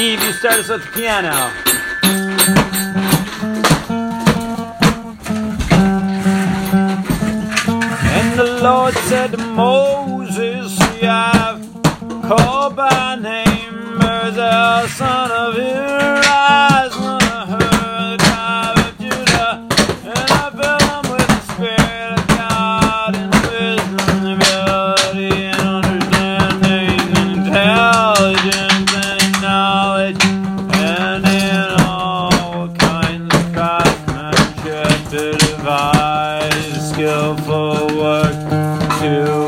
Eve, you start us at the piano. And the Lord said to Moses, See, I've called by name Bezalel, son of Uriah, to devise skillful work to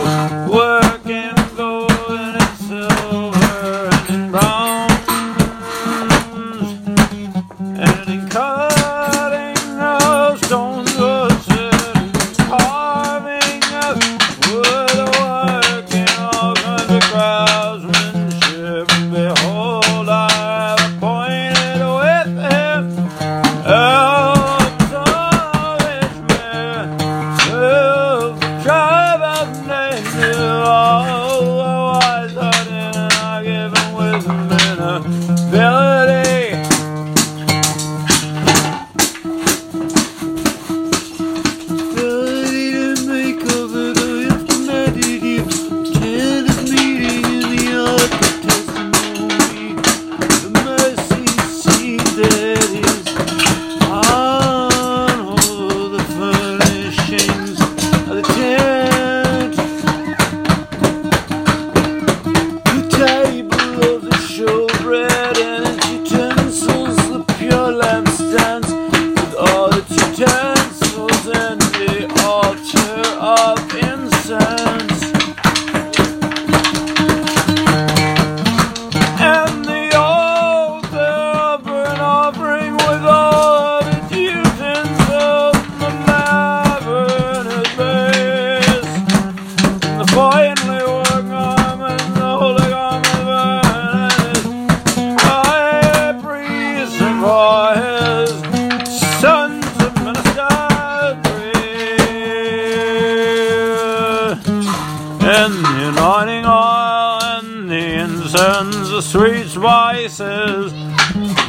and the anointing oil and the incense, the sweet spices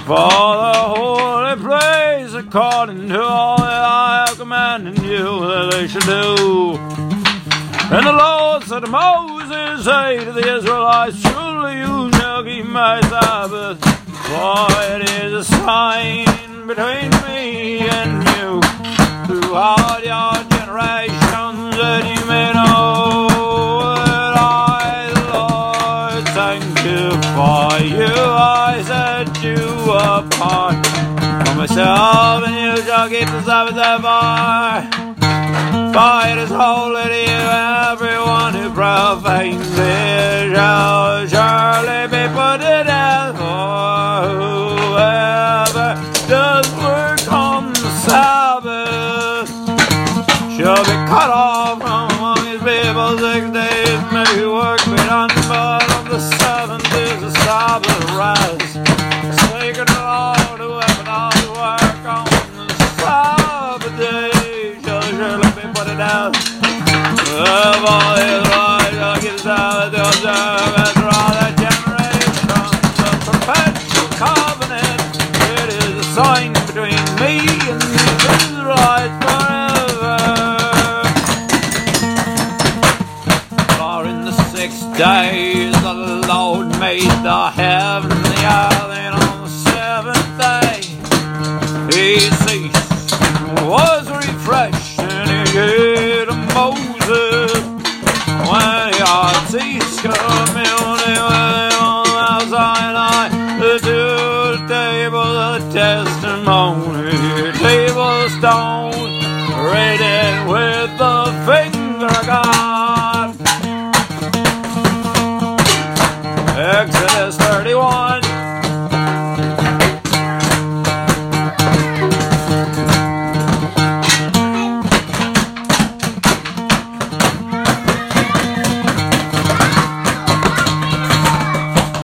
for the holy place, according to all that I have commanded you that they should do. And the Lord said to Moses, Say to the Israelites, Truly you shall keep my Sabbath, for it is a sign between me and you throughout your the Lord, sanctify you. I set you apart for myself, and you shall keep the Sabbath therefore. For it is holy to you, everyone who profanes it shall surely be put to death. For whoever does work on the Sabbath shall be cut off from among his people. Six days may work be done, but the Sabbath rest. Sacred to all whoever does work on the Sabbath day shall surely be put death. Of all his life shall keep the Sabbath to observe testimony, table stone, the